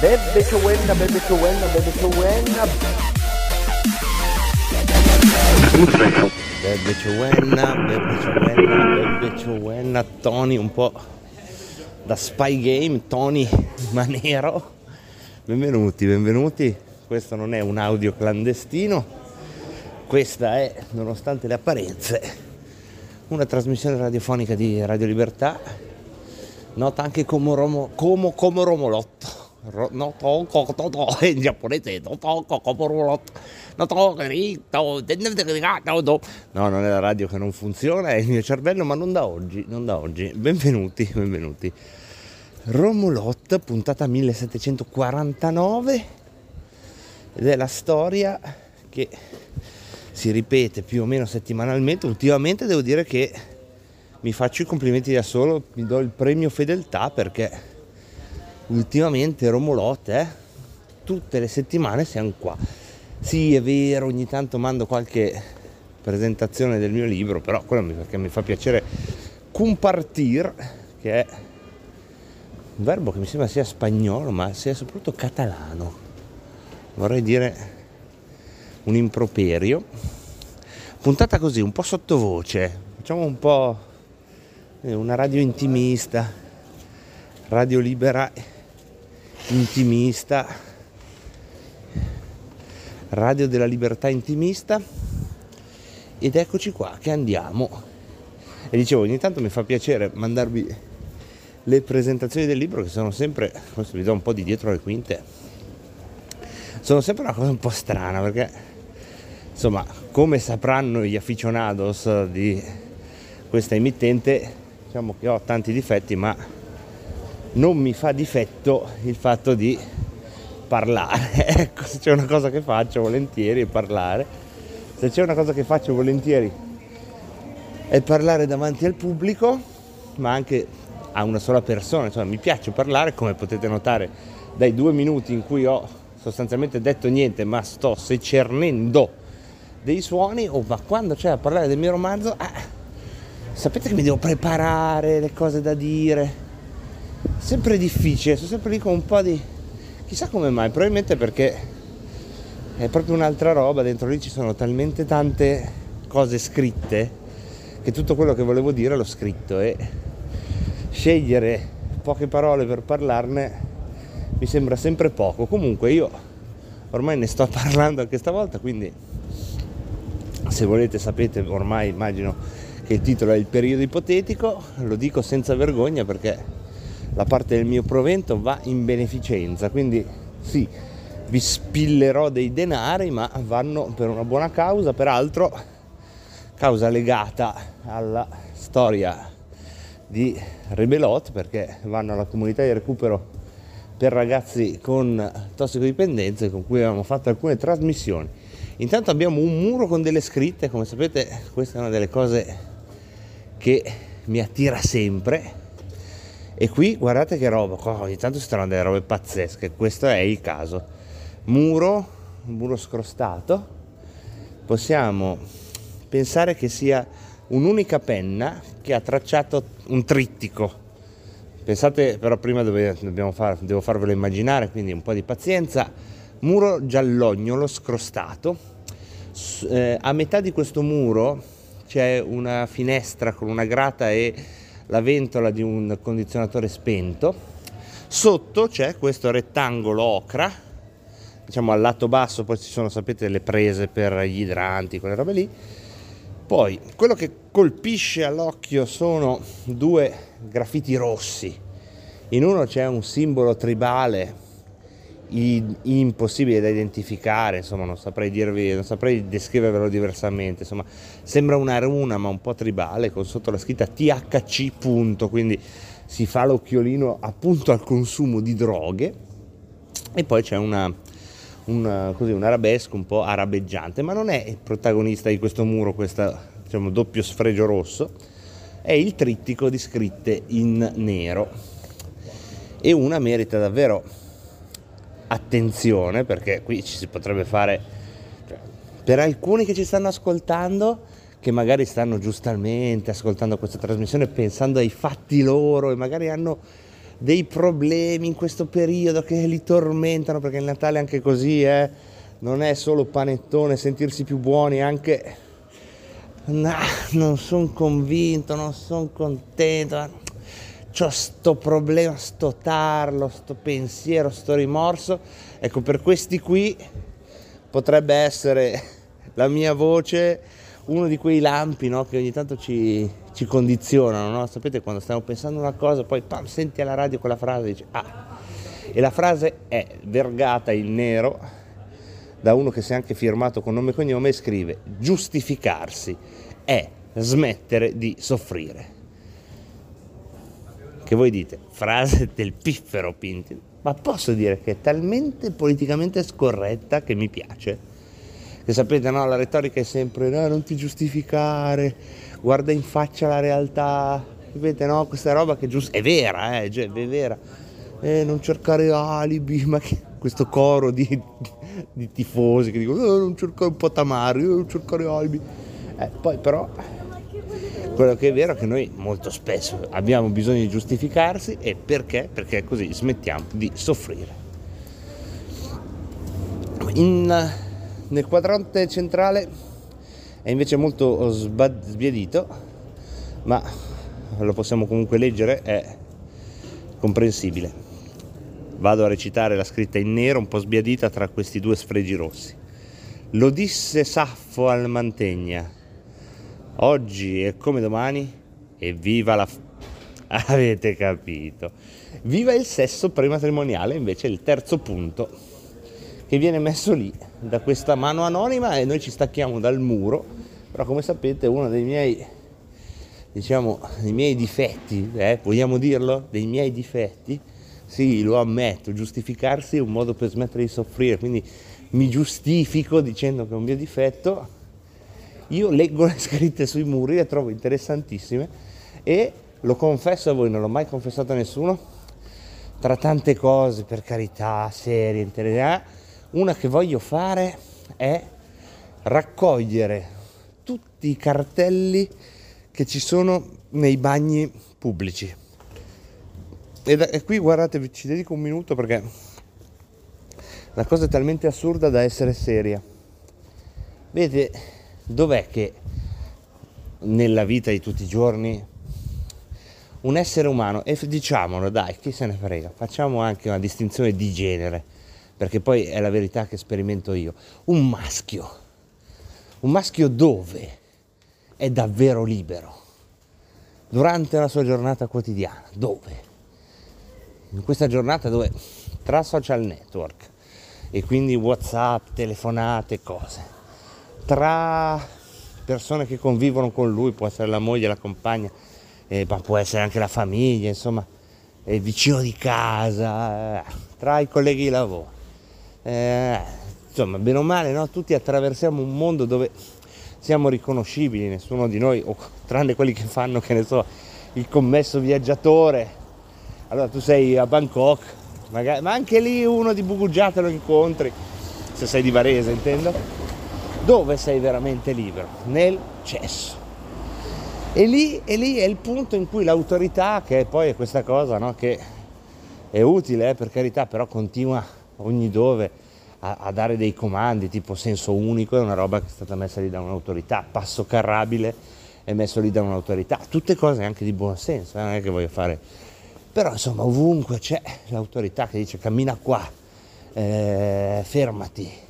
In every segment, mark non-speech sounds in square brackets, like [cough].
Bebe che buena, bebe che buena, bebe che buena. Bebe che buena, bebe che buena, bebe che buena. Tony un po' da spy game, Tony Manero. Benvenuti, benvenuti. Questo non è un audio clandestino. Questa è, nonostante le apparenze, una trasmissione radiofonica di Radio Libertà, nota anche come, Romo, come, come Romolotto. No, to, to, to, to, in giapponese, to, to, to, come Romolotto. No, to, to, no, non è la radio che non funziona, è il mio cervello, ma non da oggi, non da oggi. Benvenuti, benvenuti. Romolot, puntata 1749, ed è la storia che si ripete più o meno settimanalmente. Ultimamente devo dire che mi faccio i complimenti da solo, mi do il premio fedeltà perché ultimamente Romolot, eh, tutte le settimane siamo qua. Sì, è vero, ogni tanto mando qualche presentazione del mio libro, però quello perché mi fa piacere compartir, che è un verbo che mi sembra sia spagnolo, ma sia soprattutto catalano. Vorrei dire un improperio. Puntata così, un po' sottovoce, facciamo un po' una radio intimista, radio libera intimista, radio della libertà intimista. Ed eccoci qua che andiamo. E dicevo, ogni tanto mi fa piacere mandarvi le presentazioni del libro che sono sempre, questo vi do un po' di dietro le quinte, sono sempre una cosa un po' strana perché insomma come sapranno gli aficionados di questa emittente diciamo che ho tanti difetti ma non mi fa difetto il fatto di parlare. [laughs] Ecco se c'è una cosa che faccio volentieri è parlare. Se c'è una cosa che faccio volentieri è parlare davanti al pubblico ma anche a una sola persona. Insomma mi piace parlare come potete notare dai due minuti in cui ho sostanzialmente detto niente ma sto secernendo dei suoni oh, ma quando c'è a parlare del mio romanzo eh, sapete che mi devo preparare le cose da dire sempre difficile sono sempre lì con un po' di chissà come mai probabilmente perché è proprio un'altra roba dentro lì ci sono talmente tante cose scritte che tutto quello che volevo dire l'ho scritto e scegliere poche parole per parlarne mi sembra sempre poco. Comunque io ormai ne sto [laughs] parlando anche stavolta quindi se volete sapete ormai immagino che il titolo è il periodo ipotetico, lo dico senza vergogna perché la parte del mio provento va in beneficenza, quindi sì, vi spillerò dei denari, ma vanno per una buona causa, peraltro causa legata alla storia di Rebelot perché vanno alla comunità di recupero per ragazzi con tossicodipendenze con cui abbiamo fatto alcune trasmissioni Intanto abbiamo un muro con delle scritte, come sapete questa è una delle cose che mi attira sempre. E qui guardate che roba, oh, ogni tanto si trovano delle robe pazzesche, questo è il caso. Muro, muro scrostato, possiamo pensare che sia un'unica penna che ha tracciato un trittico. Pensate però prima dobbiamo far, devo farvelo immaginare, quindi un po' di pazienza muro giallognolo scrostato. Eh, a metà di questo muro c'è una finestra con una grata e la ventola di un condizionatore spento. Sotto c'è questo rettangolo ocra, diciamo al lato basso, poi ci sono, sapete, le prese per gli idranti, quelle robe lì. Poi quello che colpisce all'occhio sono due graffiti rossi. In uno c'è un simbolo tribale impossibile da identificare, insomma non saprei dirvi, non saprei descrivervelo diversamente, insomma sembra una runa ma un po' tribale con sotto la scritta THC punto, quindi si fa l'occhiolino appunto al consumo di droghe e poi c'è una un, così, un arabesco un po' arabeggiante, ma non è il protagonista di questo muro, questo diciamo, doppio sfregio rosso, è il trittico di scritte in nero. E una merita davvero attenzione perché qui ci si potrebbe fare, cioè, per alcuni che ci stanno ascoltando, che magari stanno giustamente ascoltando questa trasmissione pensando ai fatti loro e magari hanno dei problemi in questo periodo che li tormentano perché il Natale anche così, eh? non è solo panettone, sentirsi più buoni, anche nah, non sono convinto, non sono contento, ho sto problema, sto tarlo, sto pensiero, sto rimorso. Ecco, per questi qui potrebbe essere la mia voce uno di quei lampi no, che ogni tanto ci, ci condizionano, no? sapete quando stiamo pensando una cosa, poi pam, senti alla radio quella frase e dici ah, e la frase è vergata in nero da uno che si è anche firmato con nome e cognome e scrive giustificarsi è smettere di soffrire. Che voi dite, frase del piffero Pinti, ma posso dire che è talmente politicamente scorretta che mi piace. Che sapete, no, la retorica è sempre no, non ti giustificare, guarda in faccia la realtà, sapete, no, questa roba che giusto è vera, eh, è vera. Eh, non cercare alibi, [laughs] ma che... questo coro di, di tifosi che dicono eh, non cercare un po' tamari, non cercare alibi. Eh, poi però quello che è vero è che noi molto spesso abbiamo bisogno di giustificarsi e perché? Perché così smettiamo di soffrire. In, nel quadrante centrale è invece molto sbiadito, ma lo possiamo comunque leggere, è comprensibile. Vado a recitare la scritta in nero, un po' sbiadita tra questi due sfregi rossi. Lo disse Saffo al Mantegna, oggi è come domani e viva la... F- [laughs] Avete capito? Viva il sesso prematrimoniale, invece è il terzo punto che viene messo lì da questa mano anonima e noi ci stacchiamo dal muro, però come sapete uno dei miei, diciamo, dei miei difetti, eh, vogliamo dirlo? Dei miei difetti, sì, lo ammetto, giustificarsi è un modo per smettere di soffrire, quindi mi giustifico dicendo che è un mio difetto, io leggo le scritte sui muri, le trovo interessantissime e lo confesso a voi, non l'ho mai confessato a nessuno, tra tante cose, per carità, serie, interessanti, una che voglio fare è raccogliere tutti i cartelli che ci sono nei bagni pubblici. E, da, e qui guardate, ci dedico un minuto perché la cosa è talmente assurda da essere seria. Vedete, dov'è che nella vita di tutti i giorni un essere umano, e diciamolo dai, chi se ne frega, facciamo anche una distinzione di genere perché poi è la verità che sperimento io. Un maschio, un maschio dove è davvero libero? Durante la sua giornata quotidiana, dove? In questa giornata dove tra social network e quindi Whatsapp, telefonate, cose, tra persone che convivono con lui, può essere la moglie, la compagna, eh, ma può essere anche la famiglia, insomma, il vicino di casa, eh, tra i colleghi di lavoro eh, insomma, bene o male, no? tutti attraversiamo un mondo dove siamo riconoscibili, nessuno di noi, o tranne quelli che fanno, che ne so, il commesso viaggiatore. Allora tu sei a Bangkok, magari, ma anche lì uno di Bugugiata lo incontri, se sei di Varese intendo. Dove sei veramente libero? Nel cesso. E lì, e lì è il punto in cui l'autorità, che poi è questa cosa no? che è utile eh, per carità, però continua ogni dove a, a, dare dei comandi tipo senso unico è una roba che è stata messa lì da un'autorità, passo carrabile è messo lì da un'autorità, tutte cose anche di buon senso, eh, non è che voglio fare, però insomma ovunque c'è l'autorità che dice cammina qua, eh, fermati,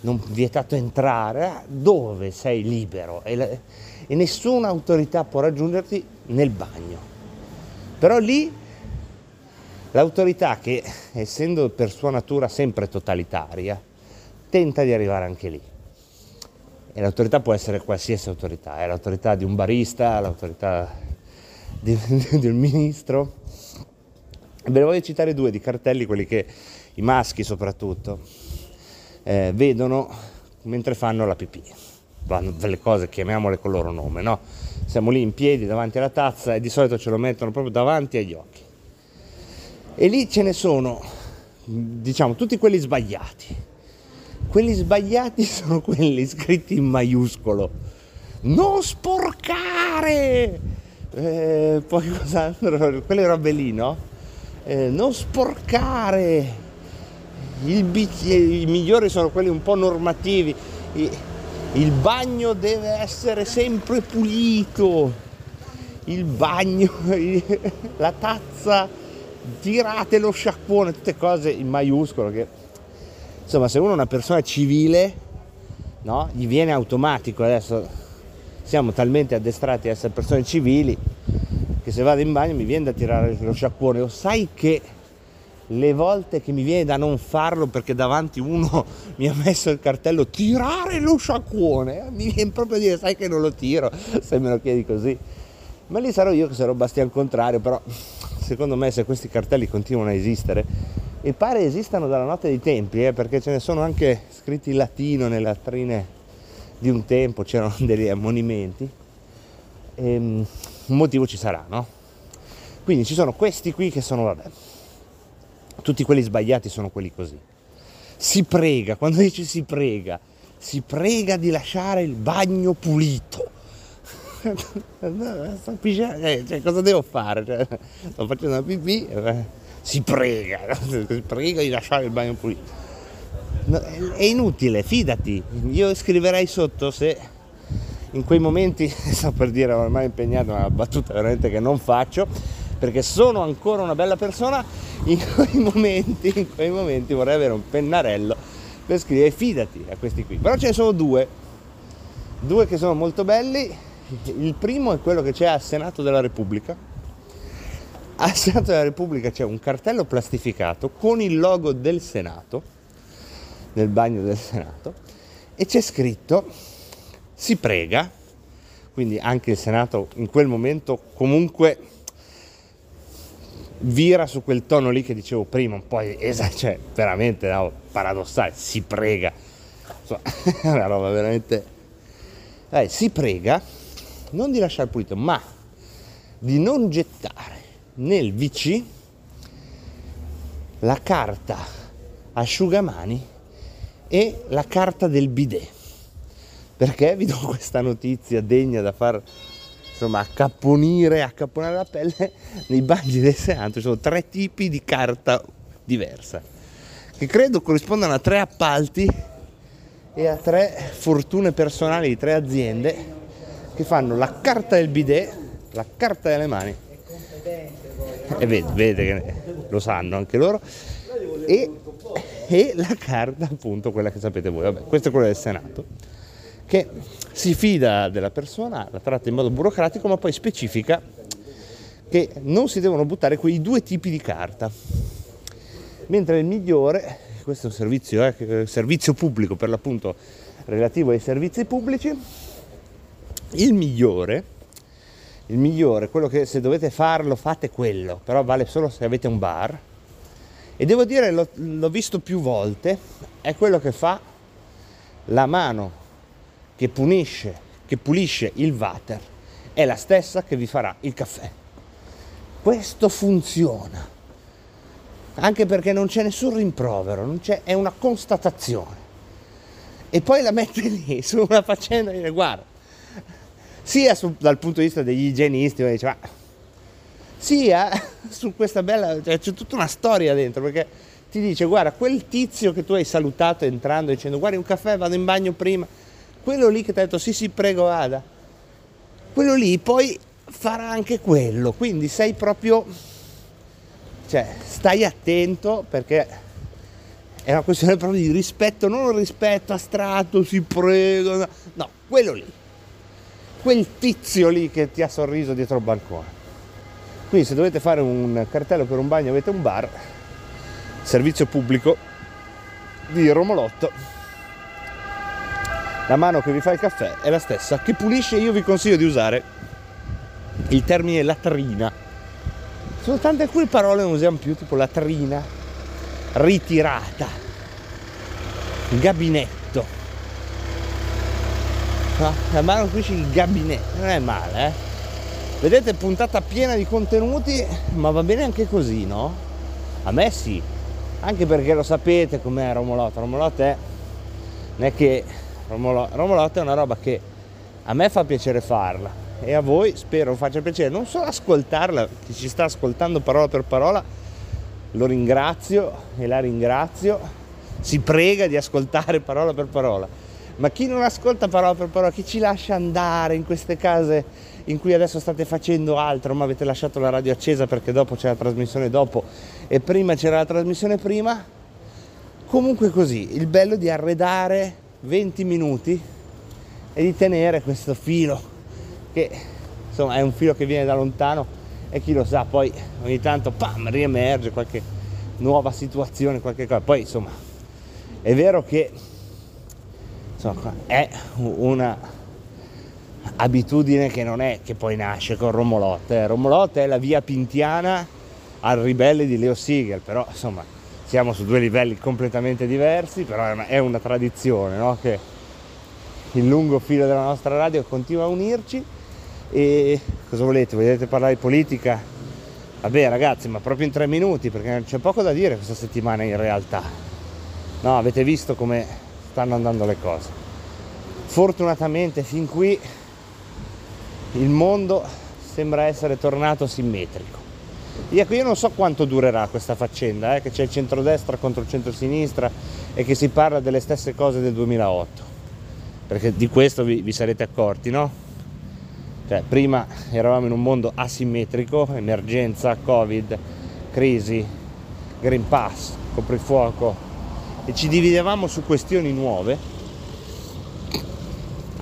non vietato entrare, dove sei libero e, la, e nessuna autorità può raggiungerti nel bagno. Però lì L'autorità che, essendo per sua natura sempre totalitaria, tenta di arrivare anche lì. E l'autorità può essere qualsiasi autorità, è l'autorità di un barista, l'autorità di, [laughs] di un ministro. Ve ne voglio citare due di cartelli, quelli che i maschi soprattutto. Eh, vedono mentre fanno la pipì. Vanno delle cose, chiamiamole con il loro nome, no? Siamo lì in piedi davanti alla tazza e di solito ce lo mettono proprio davanti agli occhi. E lì ce ne sono, diciamo, tutti quelli sbagliati. Quelli sbagliati [laughs] sono quelli scritti in maiuscolo. Non sporcare! Eh, poi cos'altro? Quelle robe lì, no? Eh, non sporcare! I migliori sono quelli un po' normativi. Il bagno deve essere sempre pulito. Il bagno, [laughs] la tazza, tirate lo sciacquone, tutte cose in maiuscolo che insomma se uno è una persona civile, no? Gli viene automatico adesso siamo talmente addestrati a essere persone civili che se vado in bagno mi viene da tirare lo sciacquone o sai che le volte che mi viene da non farlo perché davanti uno [laughs] mi ha messo il cartello tirare lo sciacquone, eh, mi viene proprio a dire sai che non lo tiro [laughs] se me lo chiedi così. Ma lì sarò io che sarò bastian contrario, però [laughs] secondo me se questi cartelli continuano a esistere, e pare esistano dalla notte dei tempi, eh, perché ce ne sono anche scritti in latino nelle latrine di un tempo, c'erano degli ammonimenti, e, um, un motivo ci sarà, no? Quindi ci sono questi qui che sono, vabbè, tutti quelli sbagliati sono quelli così. Si prega, quando dice si prega, si prega di lasciare il bagno pulito. [laughs] Eh, cioè, cosa devo fare? Cioè, sto facendo una pipì, eh, si prega, [laughs] si prega di lasciare il bagno pulito. No, è inutile, fidati. Io scriverei sotto se in quei momenti, [laughs] sto per dire ormai impegnato, una battuta veramente che non faccio, perché sono ancora una bella persona, in [laughs] quei momenti, in quei momenti vorrei avere un pennarello per scrivere fidati a questi qui. Però ce ne sono due, due che sono molto belli. Il primo è quello che c'è al Senato della Repubblica. Al Senato della Repubblica c'è un cartello plastificato con il logo del Senato, nel bagno del Senato, e c'è scritto si prega, quindi anche il Senato in quel momento comunque vira su quel tono lì che dicevo prima, un po' esatto, [laughs] cioè veramente no, paradossale, si prega, è [laughs] una roba veramente... Eh, si prega non di lasciare pulito, ma di non gettare nel VC la carta asciugamani e la carta del bidet. Perché vi do [laughs] questa notizia degna da far insomma accapponire, accapponare la pelle [laughs] nei bagni del Senato. Ci sono tre tipi di carta diversa che credo corrispondano a tre appalti e a tre fortune personali di tre aziende che fanno la carta del bidet, la carta delle mani. E vede, vede che lo sanno anche loro. E, e la carta appunto quella che sapete voi, vabbè questo è quello del Senato che si fida della persona, la tratta in modo burocratico, ma poi specifica che non si devono buttare quei due tipi di carta. Mentre il migliore, questo è un servizio, eh, servizio pubblico per l'appunto relativo ai servizi pubblici, il migliore, il migliore, quello che se dovete farlo fate quello, però vale solo se avete un bar. E devo dire, l'ho, l'ho visto più volte, è quello che fa la mano che punisce, che pulisce il water è la stessa che vi farà il caffè. Questo funziona, anche perché non c'è nessun rimprovero, è una constatazione. E poi la mette lì [laughs] su una faccenda e guarda, sia su, dal punto di vista degli igienisti, dice, ma, sia [laughs] su questa bella, cioè, c'è tutta una storia dentro, perché ti dice guarda, quel tizio che tu hai salutato entrando dicendo guarda un caffè, vado in bagno prima, quello lì che ti ha detto sì sì prego vada, quello lì poi farà anche quello, quindi sei proprio, cioè stai attento perché è una questione proprio di rispetto, non rispetto astratto, si prego, no, quello lì, quel tizio lì che ti ha sorriso dietro il bancone. Quindi se dovete fare un cartello per un bagno avete un bar, servizio pubblico di Romolotto la mano che vi fa il caffè è la stessa che pulisce io vi consiglio di usare il termine latrina sono tante alcune parole non usiamo più tipo latrina ritirata gabinetto. No? La mano qui c'è il gabinetto, non è male, eh? Vedete, puntata piena di contenuti, ma va bene anche così, no? A me sì, anche perché lo sapete com'è Romolotto. Romolotto è, non è che Romolotto è una roba che a me fa piacere farla e a voi spero faccia piacere. Non solo ascoltarla, chi ci sta ascoltando parola per parola, lo ringrazio e la ringrazio, si prega di ascoltare parola per parola, ma chi non ascolta parola per parola, chi ci lascia andare in queste case in cui adesso state facendo altro, ma avete lasciato la radio accesa perché dopo c'è la trasmissione dopo e prima c'era la trasmissione prima, comunque così, il bello di arredare 20 minuti e di tenere questo filo che insomma è un filo che viene da lontano e chi lo sa poi ogni tanto pam, riemerge qualche nuova situazione, qualche cosa. Poi insomma è vero che insomma, è una abitudine che non è che poi nasce con Romolotte. Eh. Romolotte è la via pintiana al ribelle di Leo Siegel, però insomma siamo su due livelli completamente diversi, però è una, è una tradizione no? che il lungo filo della nostra radio continua a unirci e cosa volete? Volete parlare di politica? Vabbè ragazzi, ma proprio in tre minuti perché c'è poco da dire questa settimana in realtà. No, avete visto come stanno andando le cose. Fortunatamente fin qui il mondo sembra essere tornato simmetrico. Ecco, io non so quanto durerà questa faccenda, eh, che c'è il centrodestra contro il centrosinistra e che si parla delle stesse cose del 2008, perché di questo vi, vi sarete accorti, no? Cioè, prima eravamo in un mondo asimmetrico, emergenza, covid, crisi, green pass, coprifuoco, e ci dividevamo su questioni nuove.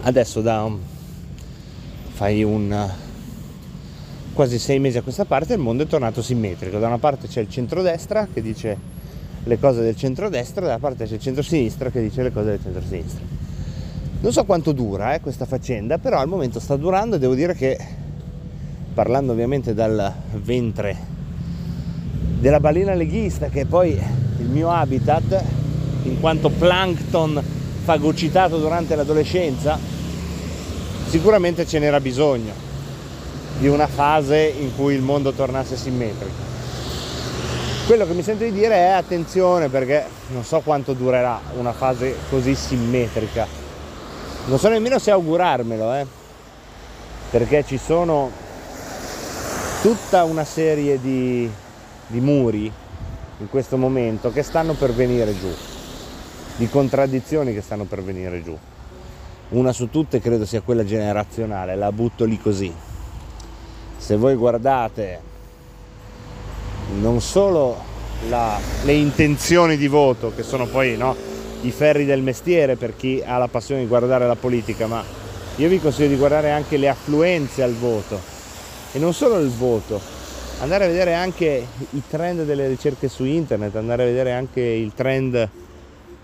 Adesso da un, fai un quasi sei mesi a questa parte il mondo è tornato simmetrico. Da una parte c'è il centrodestra che dice le cose del centrodestra, dalla parte c'è il centrosinistra che dice le cose del centrosinistra. Non so quanto dura eh, questa faccenda, però al momento sta durando e devo dire che, parlando ovviamente dal ventre della balena leghista, che è poi il mio habitat, in quanto plankton fagocitato durante l'adolescenza, sicuramente ce n'era bisogno di una fase in cui il mondo tornasse simmetrico. Quello che mi sento di dire è attenzione perché non so quanto durerà una fase così simmetrica non so nemmeno se augurarmelo, eh, perché ci sono tutta una serie di, di muri in questo momento che stanno per venire giù, di contraddizioni che stanno per venire giù. Una su tutte credo sia quella generazionale, la butto lì così. Se voi guardate non solo la, le intenzioni di voto, che sono poi no, i ferri del mestiere per chi ha la passione di guardare la politica, ma io vi consiglio di guardare anche le affluenze al voto e non solo il voto, andare a vedere anche i trend delle ricerche su internet, andare a vedere anche il trend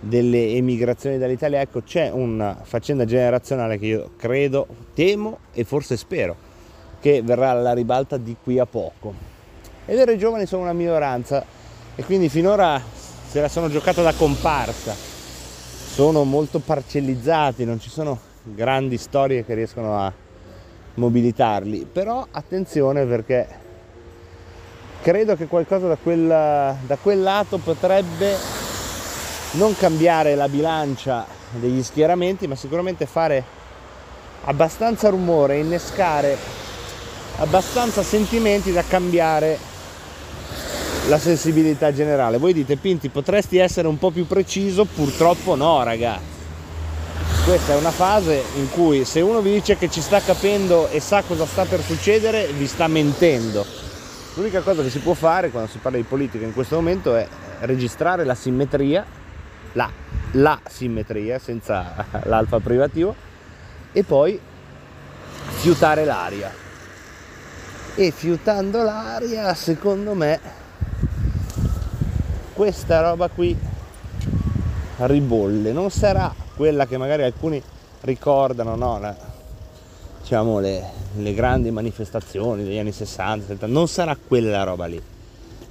delle emigrazioni dall'Italia. Ecco, c'è una faccenda generazionale che io credo, temo e forse spero che verrà alla ribalta di qui a poco. Vero, i giovani sono una minoranza e quindi finora se la sono giocata da comparsa sono molto parcellizzati, non ci sono grandi storie che riescono a mobilitarli, però attenzione perché credo che qualcosa da quel, da quel lato potrebbe non cambiare la bilancia degli schieramenti, ma sicuramente fare abbastanza rumore, innescare abbastanza sentimenti da cambiare la sensibilità generale. Voi dite Pinti potresti essere un po' più preciso, purtroppo no ragazzi. Questa è una fase in cui se uno vi dice che ci sta capendo e sa cosa sta per succedere, vi sta mentendo. L'unica cosa che si può fare quando si parla di politica in questo momento è registrare la simmetria, la, la simmetria senza l'alfa privativo e poi fiutare l'aria. E fiutando l'aria, secondo me, questa roba qui ribolle, non sarà quella che magari alcuni ricordano, no? La, diciamo le, le, grandi manifestazioni degli anni 60, 70, non sarà quella roba lì,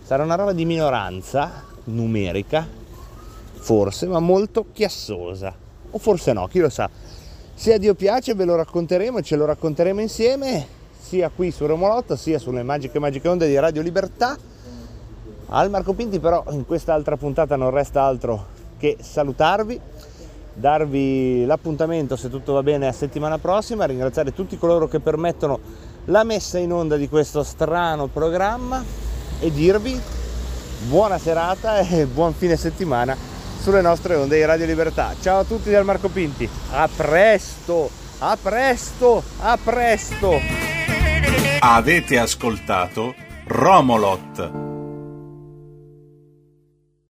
sarà una roba di minoranza numerica forse, ma molto chiassosa. O forse no, chi lo sa. Se a Dio piace ve lo racconteremo e ce lo racconteremo insieme, sia qui su Romolotto, sia sulle magiche magiche onde di Radio Libertà. Al Marco Pinti però in quest'altra puntata non resta altro che salutarvi, darvi l'appuntamento se tutto va bene a settimana prossima, ringraziare tutti coloro che permettono la messa in onda di questo strano programma e dirvi buona serata e buon fine settimana sulle nostre onde di Radio Libertà. Ciao a tutti dal Marco Pinti, a presto, a presto, a presto. Avete ascoltato Romolot